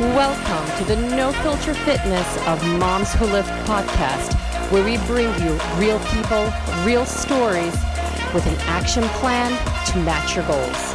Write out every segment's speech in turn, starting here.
Welcome to the No Filter Fitness of Moms Who Lift podcast, where we bring you real people, real stories, with an action plan to match your goals.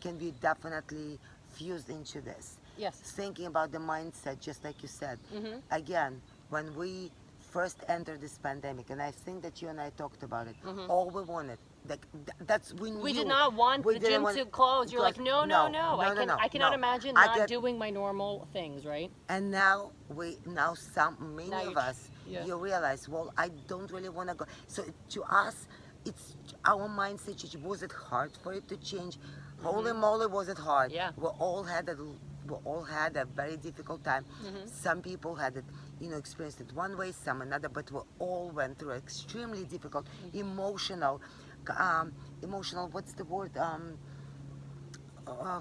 can be definitely fused into this. Yes. Thinking about the mindset, just like you said. Mm-hmm. Again, when we first entered this pandemic, and I think that you and I talked about it, all we wanted, like, th- that's we Mm-hmm. We knew- did not want the gym want- to close. You're like, close. no, no, no. I, no, can, no, I cannot no. imagine I not get- doing my normal things, right? And now we now some many Now of us yeah. you realize well I don't really want to go. So to us, it's our mindset. change. Was it hard for it to change? Holy moly, was it hard? Mm-hmm. Yeah. We all had a we all had a very difficult time. Mm-hmm. Some people had it, you know, experienced it one way, some another, but we all went through extremely difficult, Mm-hmm. emotional, um, emotional. What's the word? Um, uh,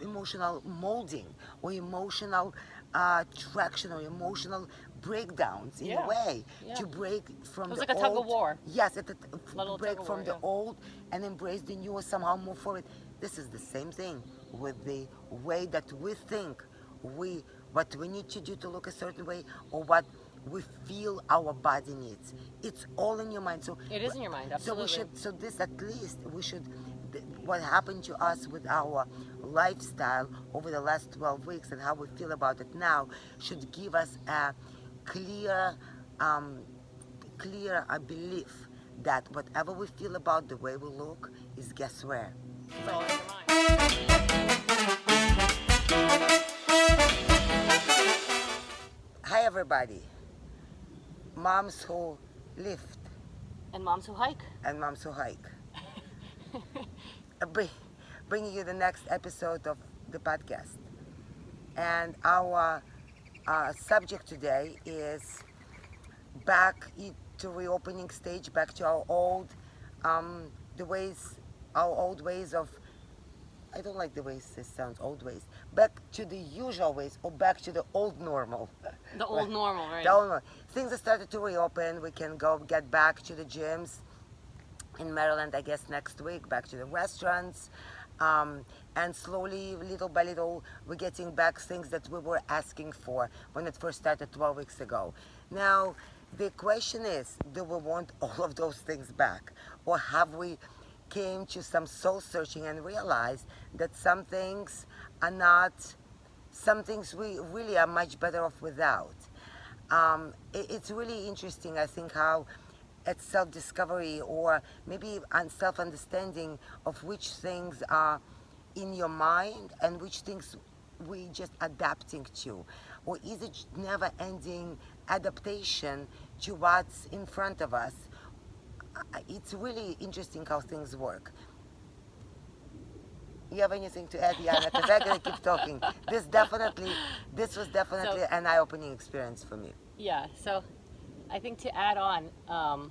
emotional molding or emotional uh, traction or emotional breakdowns in Yeah. a way Yeah. to break from It was the like a tug of old- war. Yes, it, Little break from the old and embrace the new or somehow move forward. This is the same thing with the way that we think we what we need to do to look a certain way or what we feel our body needs. It's all in your mind. So It is in your mind, Absolutely. so we should so this at least we should th- what happened to us with our lifestyle over the last 12 weeks and how we feel about it now should give us a clear um, clear a belief that whatever we feel about the way we look is guess where It's all in your mind. hi everybody moms who lift. And moms who hike. and moms who hike. Bring, bringing you the next episode of the podcast. And our uh, subject today is back to reopening stage back to our old um, the ways our old ways of I don't like the ways this sounds old ways back to the usual ways or back to the old normal The old normal, right? the old normal. things have started to reopen we can go get back to the gyms in Maryland, I guess next week, back to the restaurants. Um, and slowly, little by little, we're getting back things that we were asking for when it first started 12 weeks ago. Now, the question is, do we want all of those things back? Or have we came to some soul searching and realized that some things are not, some things we really are much better off without? um, it, it's really interesting, I think, how at self-discovery or maybe un- self-understanding of which things are in your mind and which things we just adapting to or is it never-ending adaptation to what's in front of us it's really interesting how things work you have anything to add, Yana? Because I'm gonna keep talking. This definitely, this was definitely So- an eye-opening experience for me. Yeah, so I think to add on, um,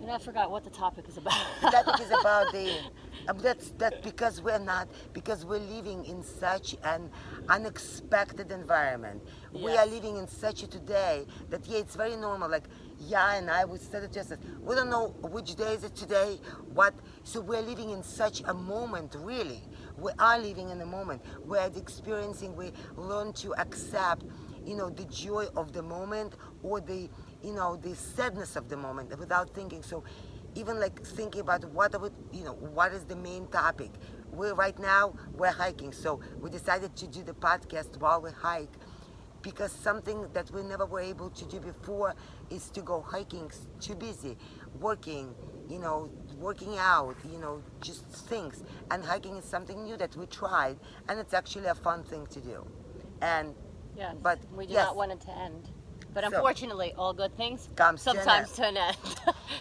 and I forgot what the topic is about. The topic is about the. Um, that's that because we're not because we're living in such an unexpected environment. We are living in such a today that yeah, it's very normal. Like yeah, and I we said just as we don't know which day is it today. What so we're living in such a moment. Really, we are living in a moment. We're experiencing. We learn to accept. You know the joy of the moment or the you know the sadness of the moment without thinking. So even like thinking about what would you know what is the main topic we're right now we're hiking so we decided to do the podcast while we hike because something that we never were able to do before is to go hiking too busy working you know working out you know just things and hiking is something new that we tried and it's actually a fun thing to do and yeah but we do yes. not want it to end. But So- unfortunately, all good things Comes sometimes to an end.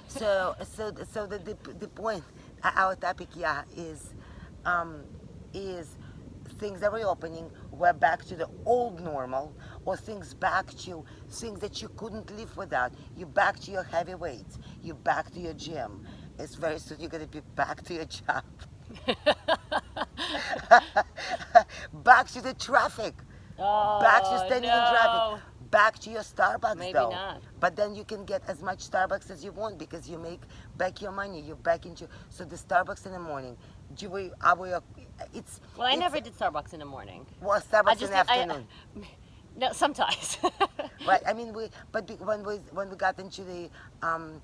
so so so the, the, the point our topic yeah is um, is things are reopening we're back to the old normal or things back to things that you couldn't live without. You're back to your heavy weights. You're back to your gym. It's very soon you're going to be back to your job. Back to the traffic. Oh, back to standing in traffic back to your Starbucks Maybe though. not. But then you can get as much Starbucks as you want because you make back your money. You're back into so the Starbucks in the morning. Do we? Are we? It's Well, I it's- never did Starbucks in the morning. Well, I Starbucks just in the I- afternoon. no, sometimes. right i mean we but when we when we got into the um,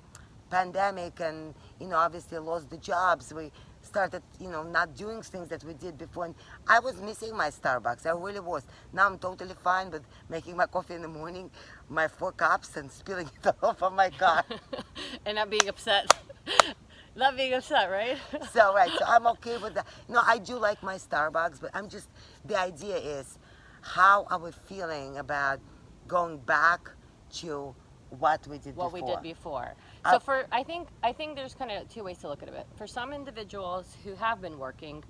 pandemic and you know obviously lost the jobs we started you know not doing things that we did before. And i was missing my starbucks. I really was. Now i'm totally fine with making my coffee in the morning my four cups and spilling it all. Over my car and not being upset. not being upset, right? so right. So i'm okay with that. No i do like my starbucks but i'm just the idea is how are we feeling about going back to what we did what we did before. Uh, So for I think I think there's kind of two ways to look at it. For some individuals who have been working,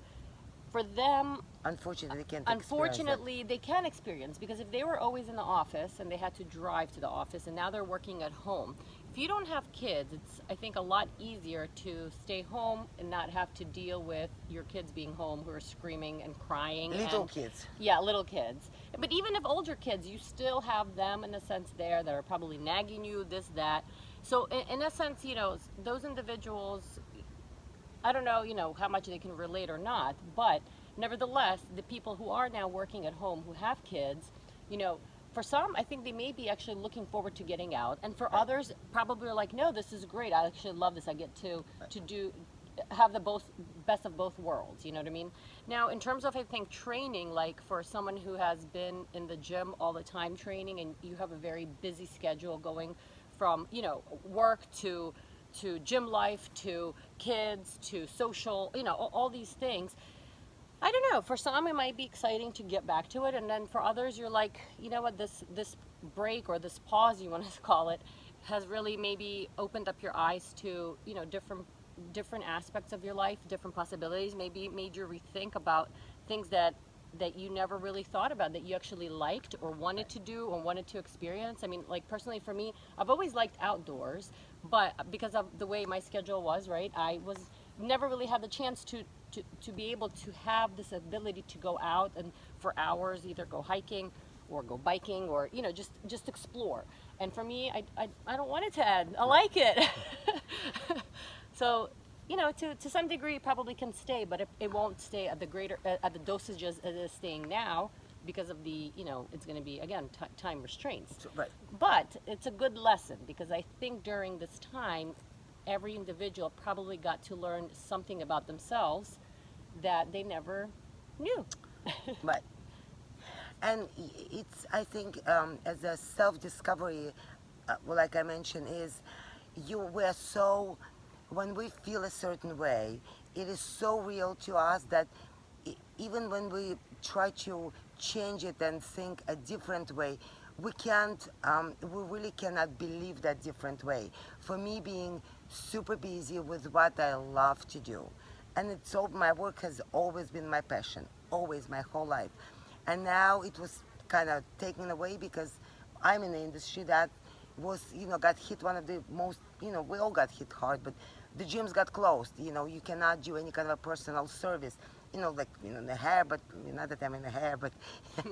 for them unfortunately they can't experience unfortunately they can experience because if they were always in the office and they had to drive to the office and now they're working at home you don't have kids it's i think a lot easier to stay home and not have to deal with your kids being home who are screaming and crying little and, kids. Yeah little kids. But even if older kids you still have them in a sense there that are probably nagging you this that. So in, in a sense you know those individuals I don't know, you know, how much they can relate or not, but nevertheless, the people who are now working at home who have kids, you know, for some, I think they may be actually looking forward to getting out, and for others, probably are like, no, this is great. I actually love this. I get to to do have the both best of both worlds. You know what I mean? Now, in terms of I think training, like for someone who has been in the gym all the time training, and you have a very busy schedule going from you know work to to gym life to kids to social you know all, all these things i don't know. For some it might be exciting to get back to it and then for others you're like you know what? This this break or this pause you want to call it has really maybe opened up your eyes to you know different different aspects of your life different possibilities maybe made you rethink about things that that you never really thought about that you actually liked or wanted to do or wanted to experience. I mean like personally for me i've always liked outdoors but because of the way my schedule was right i was never really had the chance to to, to be able to have this ability to go out and for hours either go hiking or go biking or you know just just explore. And for me i, I, I don't want it to end. I like it. So you know to, to some degree it probably can stay but it, it won't stay at the greater at at the dosages it is staying now because of the you know it's going to be again t- time restraints. Right. But it's a good lesson because I think during this time, every individual probably got to learn something about themselves that they never knew. Right. And it's, I think, um, as a self-discovery, uh, like I mentioned, is you we're so, when we feel a certain way, it is so real to us that even when we try to change it and think a different way, we can't, um, we really cannot believe that different way. For me, being super busy with what I love to do, and it's all my work has always been my passion, always my whole life, and now it was kind of taken away because I'm in the industry that was, you know, got hit one of the most, you know, we all got hit hard, but the gyms got closed. You know, you cannot do any kind of personal service. You know, like you know, the hair, but not that I'm in the hair, but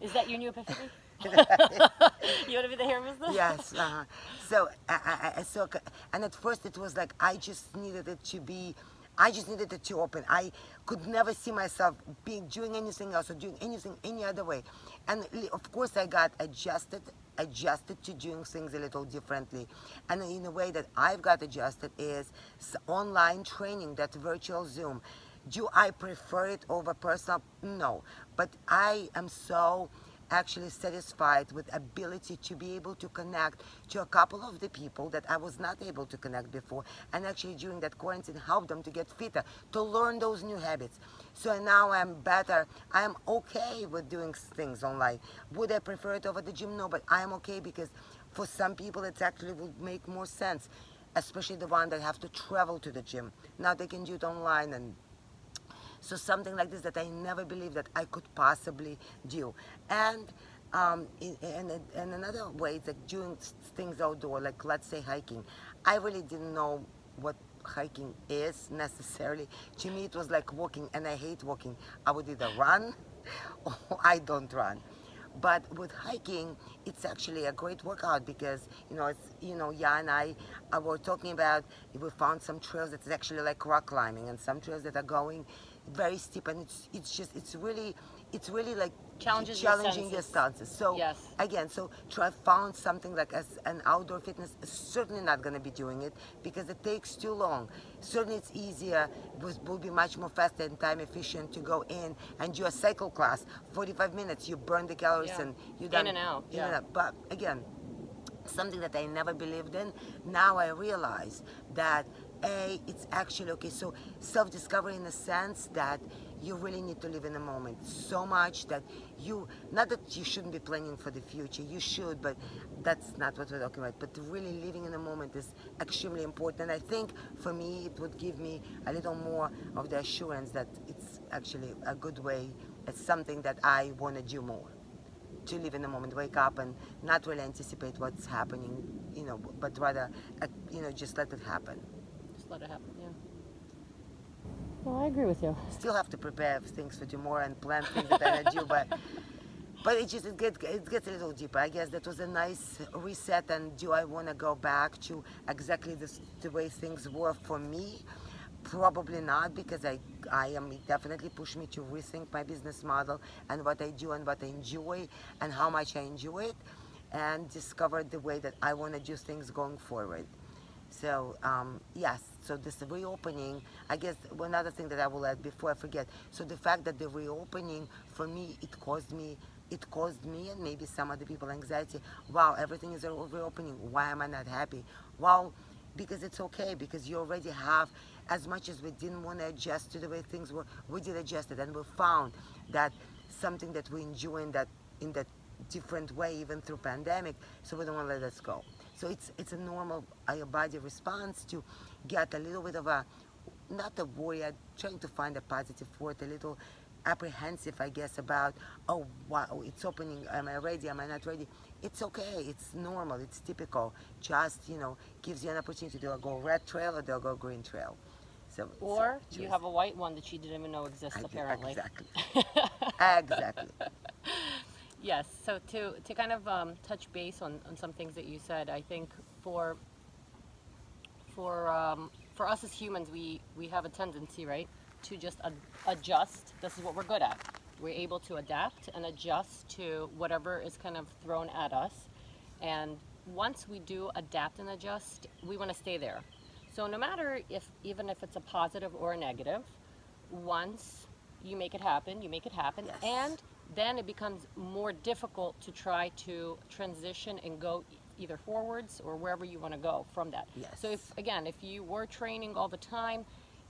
Is that your new epiphany? you want to be the hair business? yes. Uh, so, I, so, and at first it was like I just needed it to be, I just needed it to open. I could never see myself being doing anything else or doing anything any other way. And of course, I got adjusted, adjusted to doing things a little differently. And in a way that I've got adjusted is online training, that virtual Zoom. Do I prefer it over personal? No, but I am so actually satisfied with ability to be able to connect to a couple of the people that I was not able to connect before. And actually during that quarantine help them to get fitter to learn those new habits. So now I'm better. I am okay with doing things online. Would I prefer it over the gym? No but I am okay because for some people it actually would make more sense especially the one that have to travel to the gym. Now they can do it online and so something like this that I never believed that I could possibly do. And um, and, and another way is like doing things outdoor, like let's say hiking. I really didn't know what hiking is necessarily. To me, it was like walking, and I hate walking. I would either run or I don't run. But with hiking, it's actually a great workout because you know it's you know yeah and I, I were talking about we found some trails that's actually like rock climbing and some trails that are going very steep and it's it's just it's really it's really like Challenges challenging your senses. senses. So Yes. again, so try found something like as an outdoor fitness is certainly not going to be doing it because it takes too long. Certainly, it's easier. It will be much more faster and time efficient to go in and do a cycle class. Forty-five minutes, you burn the calories Yeah. and you In done and out, in and yeah. out. But again, something that I never believed in. Now I realize that a it's actually okay. So self-discovery in the sense that you really need to live in the moment so much that you not that you shouldn't be planning for the future. You should, but that's not what we're talking about. But really living in the moment is extremely important. And I think for me it would give me a little more of the assurance that it's actually a good way. It's something that I want to do more to live in the moment, wake up and not really anticipate what's happening, you know, but rather, uh, you know, just let it happen. Just let it happen. Yeah. Well, I agree with you. Still have to prepare things for tomorrow and plan things that I do, but but it just it gets it gets a little deeper. I guess that was a nice reset. And do I want to go back to exactly this, the way things were for me? Probably not, because I I am it definitely pushed me to rethink my business model and what I do and what I enjoy and how much I enjoy it, and discover the way that I want to do things going forward. So um, yes, so this reopening, I guess one other thing that I will add before I forget. So the fact that the reopening for me, it caused me, it caused me and maybe some other people anxiety. Wow, everything is reopening. Why am I not happy? Well, because it's okay because you already have as much as we didn't want to adjust to the way things were, we did adjust it and we found that something that we enjoy in that in that different way even through pandemic. So we don't want to let us go. So it's it's a normal your body response to get a little bit of a not a worry, I'm trying to find a positive word, a little apprehensive, I guess, about oh wow, it's opening. Am I ready? Am I not ready? It's okay. It's normal. It's typical. Just you know, gives you an opportunity to go red trail or they'll go green trail. So Or so you have a white one that you didn't even know exists, I- apparently. Exactly. exactly. Yes. So to to kind of um, touch base on, on some things that you said, I think for for um, for us as humans, we we have a tendency, right, to just ad- adjust. This is what we're good at. We're able to adapt and adjust to whatever is kind of thrown at us. And once we do adapt and adjust, we want to stay there. So no matter if even if it's a positive or a negative, once you make it happen, you make it happen, Yes. and then it becomes more difficult to try to transition and go either forwards or wherever you want to go from that. Yes. So if again, if you were training all the time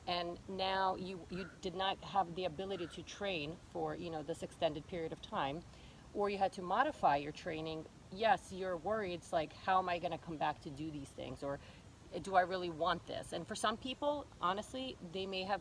and now you you did not have the ability to train for, you know, this extended period of time or you had to modify your training, yes, you're worried it's like how am I going to come back to do these things or eh, do I really want this? And for some people, honestly, they may have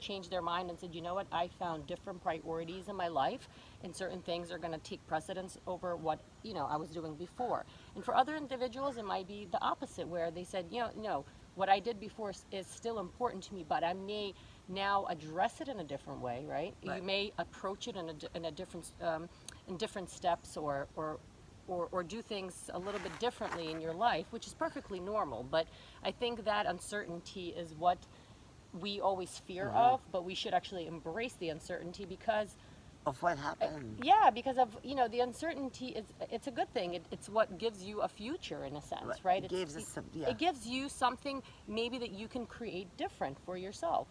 changed their mind and said, you know what, I found different priorities in my life, and certain things are going to take precedence over what you know I was doing before. And for other individuals, it might be the opposite, where they said, you know, no, what I did before is, still important to me, but I may now address it in a different way, right? You may approach it in a, in a different um, in different steps or or or, or do things a little bit differently in your life, which is perfectly normal. But I think that uncertainty is what we always fear mm-hmm. of, but we should actually embrace the uncertainty because, Of what happened? Uh, yeah, because of you know the uncertainty is it's a good thing. It, it's what gives you a future in a sense, Right. right? It It's- gives us some- yeah. It gives you something maybe that you can create different for yourself,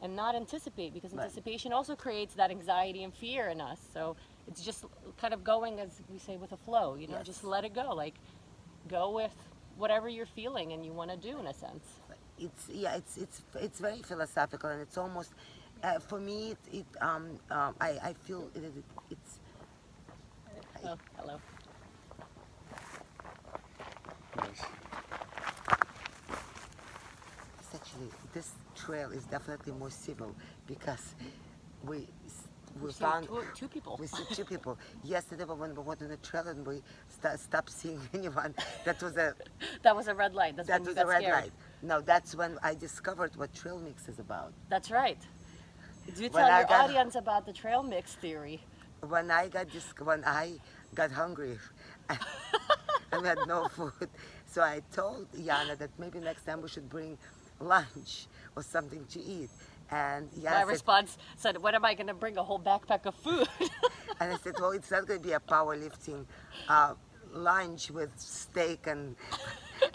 and not anticipate because Right. anticipation also creates that anxiety and fear in us. So it's just kind of going as we say with a flow. You know, Yes. just let it go. Like go with whatever you're feeling and you want to do in a sense. It's yeah it's it's it's very philosophical and it's almost uh, for me it, it um, um I, I feel it, it, it's Oh, hello. it's actually this trail is definitely more civil because we we We've found two, two people. we see two people yesterday when we went on the trail and we st- stopped seeing anyone that was a That was a red light. That's that when you was got a red scared. light no that's when I discovered what trail mix is about That's right. Do you tell your got- audience about the trail mix theory. when I got this, when I got hungry and we had no food, so I told Yana that maybe next time we should bring lunch or something to eat. And Yana My said, response said, "What am I going to bring? A whole backpack of food?" and I said, well, it's not going to be a powerlifting uh, lunch with steak and,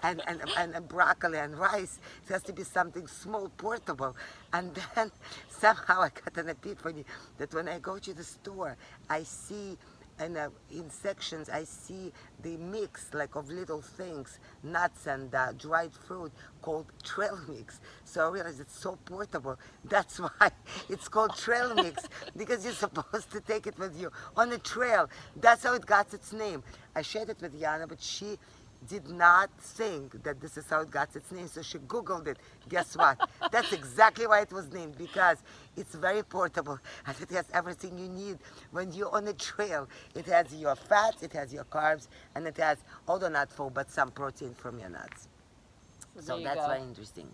and, and, and, and broccoli and rice. It has to be something small, portable. And then somehow I got an epiphany that when I go to the store, I see and uh, in sections I see the mix like of little things, nuts and uh, dried fruit called trail mix. So I realized it's so portable. That's why it's called trail mix because you're supposed to take it with you on a trail. That's how it got its name. I shared it with Yana, but she did not think that this is how it got its name, so she Googled it. Guess what? That's exactly why it was named, because it's very portable and it has everything you need when you're on a trail. It has your fats, it has your carbs, and it has, although not full, but some protein from your nuts. there So you that's go. very interesting.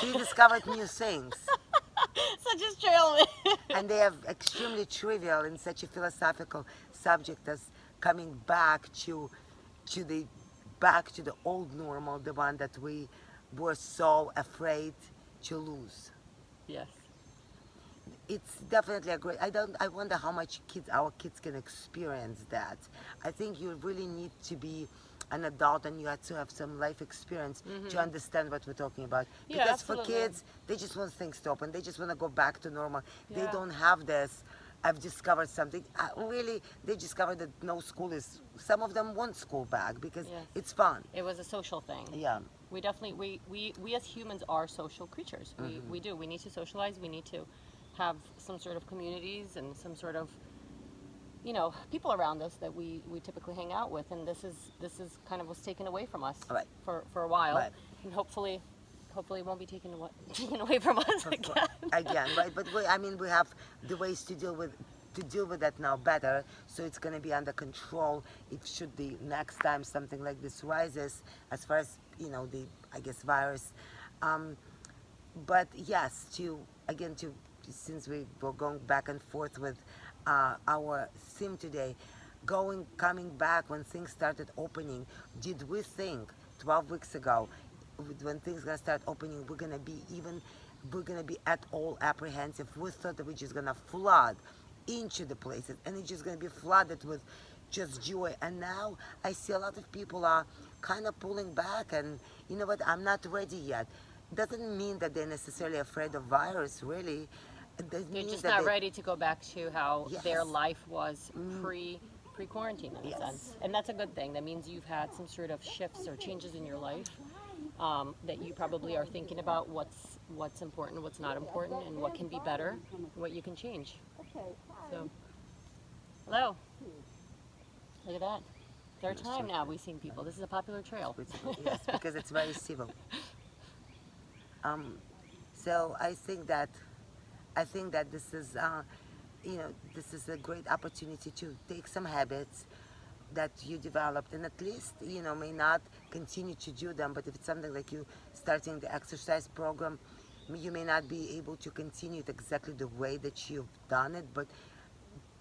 She discovered new things, Such as trail. and they are extremely trivial in such a philosophical subject as coming back to, to the, back to the old normal, the one that we were so afraid to lose. yes. It's definitely a great. I don't. I wonder how much kids, our kids, can experience that. I think you really need to be an adult and you have to have some life experience to understand what we're talking about. Mm-hmm. Yeah, because for kids, they just want things to open. They just want to go back to normal. They don't have this. I've discovered something. Uh, really, they discovered that no school is. Some of them want school back because Yes. it's fun. It was a social thing. Yeah. We definitely we, we, we as humans are social creatures. We, Mm-hmm. we do. We need to socialize. We need to have some sort of communities and some sort of you know people around us that we, we typically hang out with. And this is this is kind of was taken away from us Right. for, for a while. Right. And hopefully hopefully it won't be taken away taken away from us again. again, right? But we, I mean, we have the ways to deal with to deal with that now better, so it's going to be under control. It should be next time something like this rises, as far as you know, the I guess virus. Um, but yes, to again to since we were going back and forth with uh, our theme today, going coming back when things started opening, did we think 12 weeks ago when things gonna start opening, we're gonna be even we're gonna be at all apprehensive. We thought that we're just gonna flood into the places and it's just gonna be flooded with just joy. And now I see a lot of people are kind of pulling back and you know what, I'm not ready yet. Doesn't mean that they're necessarily afraid of virus, really. They're just not they- ready to go back to how their Yes. Mm. life was pre pre quarantine in a sense, and that's a good thing. That means you've had some sort of shifts or changes in your life um, that you probably are thinking about what's what's important, what's not important, and what can be better, what you can change. So, hello. Look at that. Third time now we've seen people. This is a popular trail. yes, because it's very civil. Um, so I think that I think that this is uh, you know this is a great opportunity to take some habits that you developed and at least you know may not continue to do them but if it's something like you starting the exercise program you may not be able to continue it exactly the way that you've done it but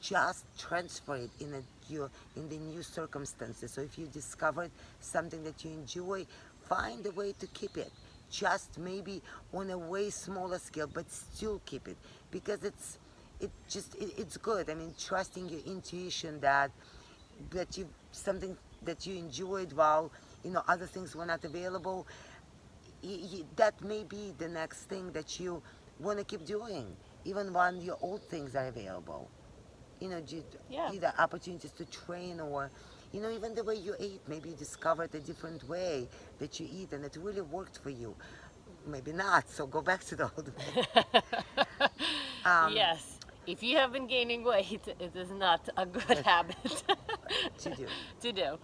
just transfer it in a your in the new circumstances. So if you discovered something that you enjoy, find a way to keep it. Just maybe on a way smaller scale, but still keep it because it's it just it, it's good. I mean, trusting your intuition that that you something that you enjoyed while you know other things were not available. That may be the next thing that you want to keep doing, even when your old things are available you know, Yeah. either opportunities to train or, you know, even the way you eat. Maybe you discovered a different way that you eat and it really worked for you. Maybe not, so go back to the old way. Um, yes. If you have been gaining weight, it is not a good habit To do. to do.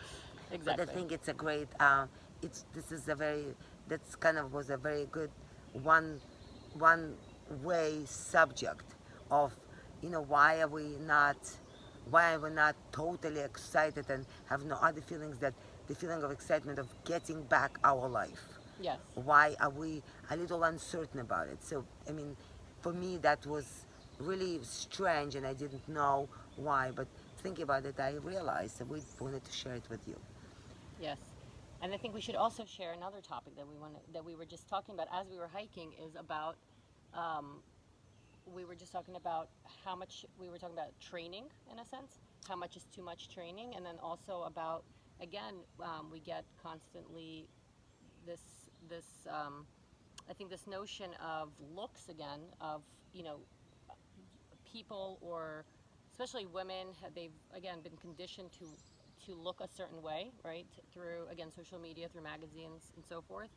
But Exactly. I think it's a great, uh, it's, this is a very, that's kind of was a very good one, one way subject of, you know, why are we not, why are we not totally excited and have no other feelings that the feeling of excitement of getting back our life. yes. why are we a little uncertain about it? So, I mean, for me, that was really strange, and I didn't know why. But thinking about it, I realized that we wanted to share it with you. Yes. And I think we should also share another topic that we want that we were just talking about as we were hiking is about um, we were just talking about how much we were talking about training in a sense, how much is too much training, and then also about again um, we get constantly this this um, I think this notion of looks again of you know people or especially women they've again been conditioned to to look a certain way right through again social media through magazines and so forth.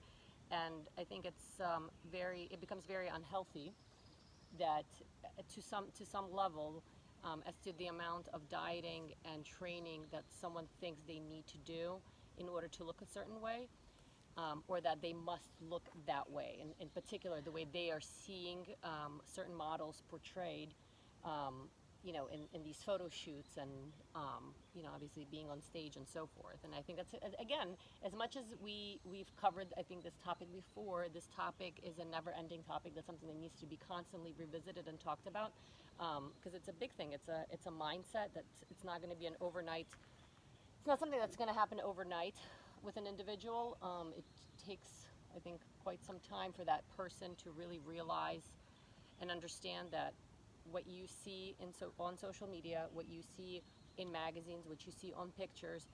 And I think it's um, very it becomes very unhealthy that uh, to some to some level um, as to the amount of dieting and training that someone thinks they need to do in order to look a certain way um, or that they must look that way. And in particular the way they are seeing um, certain models portrayed um, you know, in, in these photo shoots and, um, you know, obviously being on stage and so forth. And I think that's, again, as much as we, we've covered, I think, this topic before, this topic is a never ending topic. That's something that needs to be constantly revisited and talked about because um, it's a big thing. It's a, it's a mindset that it's not going to be an overnight, it's not something that's going to happen overnight with an individual. Um, it takes, I think, quite some time for that person to really realize and understand that what you see in so, on social media, what you see in magazines, what you see on pictures,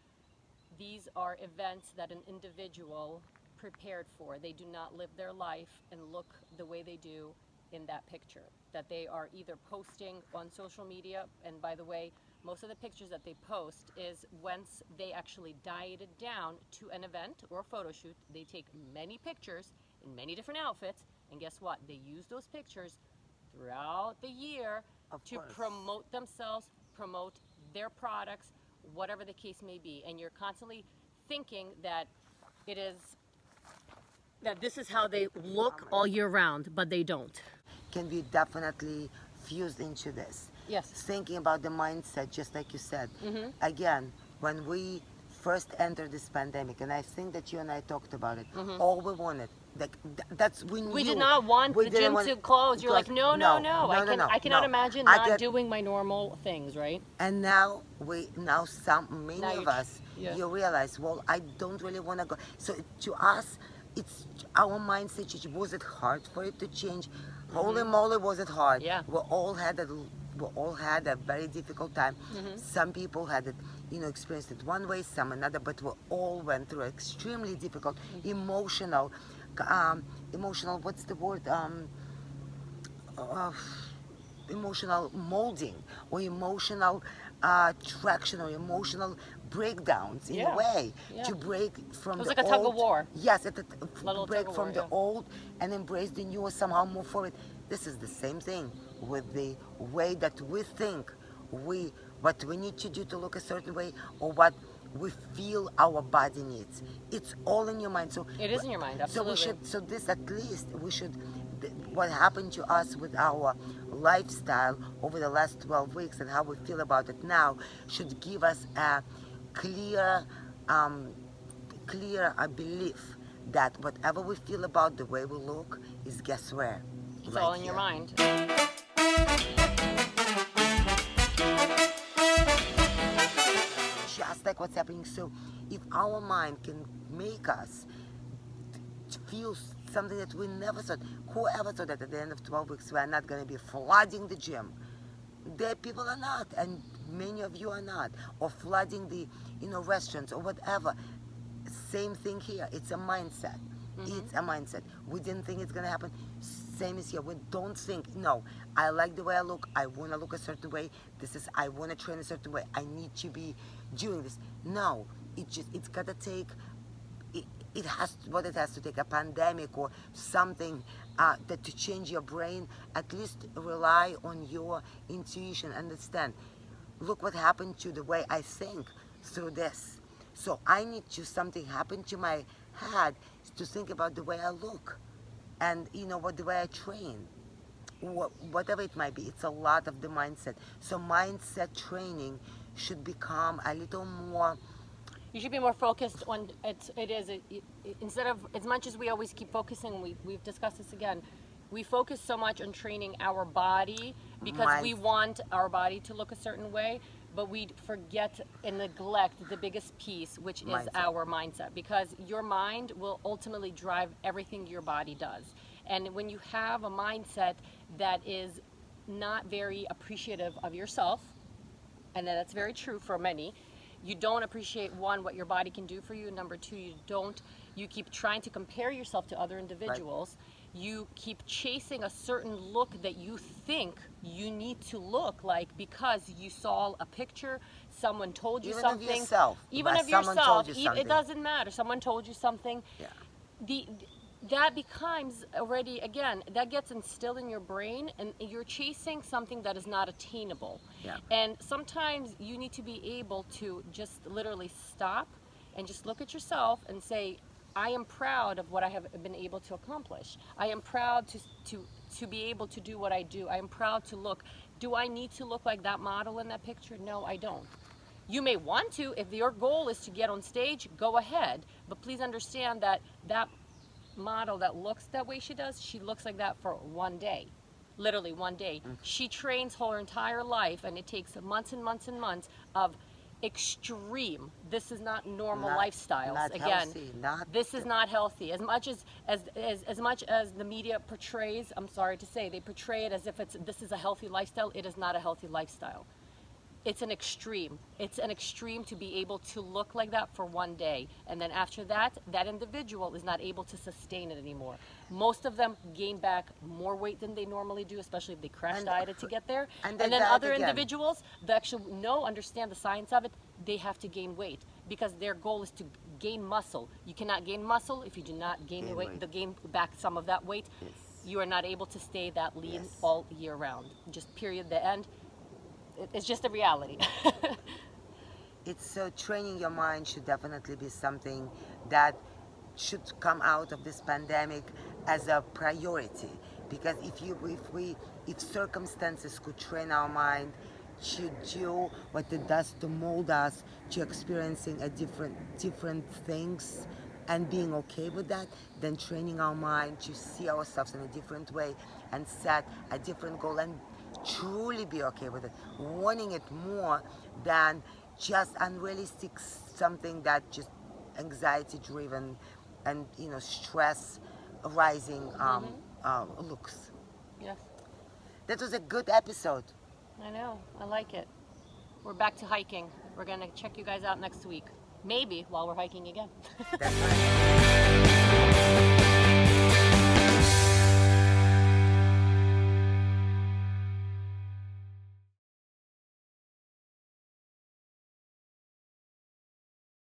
these are events that an individual prepared for. They do not live their life and look the way they do in that picture. That they are either posting on social media, and by the way, most of the pictures that they post is once they actually dieted down to an event or a photo shoot, they take many pictures in many different outfits, and guess what? They use those pictures throughout the year Of to course. promote themselves, promote their products, whatever the case may be. And you're constantly thinking that it is that this is how they look all year round, but they don't. Can be definitely fused into this. Yes. Thinking about the mindset, just like you said. Mm-hmm. Again, when we first entered this pandemic, and I think that you and I talked about it, all we wanted. Like, th- that's we knew. Mm-hmm. We did not want We the gym want- to close. You're like, because- no, no, no. I no, can, no, I cannot no. imagine I not get- doing my normal things, right? And now we now some many Now of us yeah. you realize well I don't really want to go. So to us it's our mindset. change. Was it hard for it to change? Holy moly, was it hard? Mm-hmm. Yeah. We all had a we all had a very difficult time. Mm-hmm. Some people had it, you know, experienced it one way, some another, but we all went through extremely difficult, Mm-hmm. emotional, um, emotional. What's the word? Um, uh, emotional molding or emotional uh, traction or emotional breakdowns in Yeah. a way Yeah. to break from It was the like a tug of old- war. Yes, it, it, break from war, the yeah. old and embrace the new or somehow move forward. This is the same thing with the way that we think we what we need to do to look a certain way or what we feel our body needs. It's all in your mind. So It is in your mind, Absolutely. so we should so this at least we should what happened to us with our lifestyle over the last 12 weeks and how we feel about it now should give us a clear um, clear a belief that whatever we feel about the way we look is guess where It's Right all in your mind. Like what's happening. So, if our mind can make us feel something that we never thought, whoever thought that at the end of 12 weeks we are not going to be flooding the gym? There people are not, and many of you are not, or flooding the, you know, restaurants or whatever. Same thing here. It's a mindset. Mm-hmm. It's a mindset. We didn't think it's gonna happen. Same as here. We don't think. No, I like the way I look. I want to look a certain way. This is. I want to train a certain way. I need to be doing this. No, it just. It's gotta take. It, it has what it has to take a pandemic or something uh, that to change your brain. At least rely on your intuition. Understand. Look what happened to the way I think through this. So I need to something happen to my head to think about the way I look, and you know what the way I train, whatever it might be. It's a lot of the mindset. So mindset training should become a little more. You should be more focused on it's, it is it, it- instead of as much as we always keep focusing. We we've discussed this again. we focus so much on training our body because we want our body to look a certain way, but we forget and neglect the biggest piece, which is Mindset. our mindset. Because your mind will ultimately drive everything your body does. And when you have a mindset that is not very appreciative of yourself, and that's very true for many you don't appreciate one what your body can do for you and number two you don't you keep trying to compare yourself to other individuals you keep chasing a certain look that you think you need to look like because you saw a picture someone told you Even of something yourself, even of someone yourself told you e- something. it doesn't matter someone told you something Yeah. the that becomes already again that gets instilled in your brain and you're chasing something that is not attainable Yeah. and sometimes you need to be able to just literally stop and just look at yourself and say i am proud of what i have been able to accomplish. I am proud to to to be able to do what i do. I am proud to look. Do i need to look like that model in that picture? No i don't. You may want to. If your goal is to get on stage go ahead. But please understand that that model that looks that way she does she looks like that for one day. Literally one day. Mm. she trains her entire life and it takes months and months and months of extreme. This is not normal Not- lifestyles. not again healthy, not- this is not healthy. As much as, as as as much as the media portrays i'm sorry to say they portray it as if it's this is a healthy lifestyle it is not a healthy lifestyle it's an extreme. It's an extreme to be able to look like that for one day. And then after that, that individual is not able to sustain it anymore. Most of them gain back more weight than they normally do, especially if they crash And- dieted to get there. and And, then other again. individuals that actually know, understand the science of it, they have to gain weight because their goal is to gain muscle. You cannot gain muscle if you do not gain, the Gain weight, weight. the gain back some of that weight. Yes. You are not able to stay that lean Yes. all year round. Just period. The end. It- It's just a reality. it's so training your mind should definitely be something that should come out of this pandemic as a priority because if you if we if circumstances could train our mind to do what it does to mold us to experiencing a different different things and being okay with that then training our mind to see ourselves in a different way and set a different goal and truly be okay with it, wanting it more than just unrealistic something that just anxiety driven and you know stress rising um, uh, looks. yes. That was a good episode. I know. I like it. We're back to hiking. We're to check you guys out next week. Maybe while we're hiking again.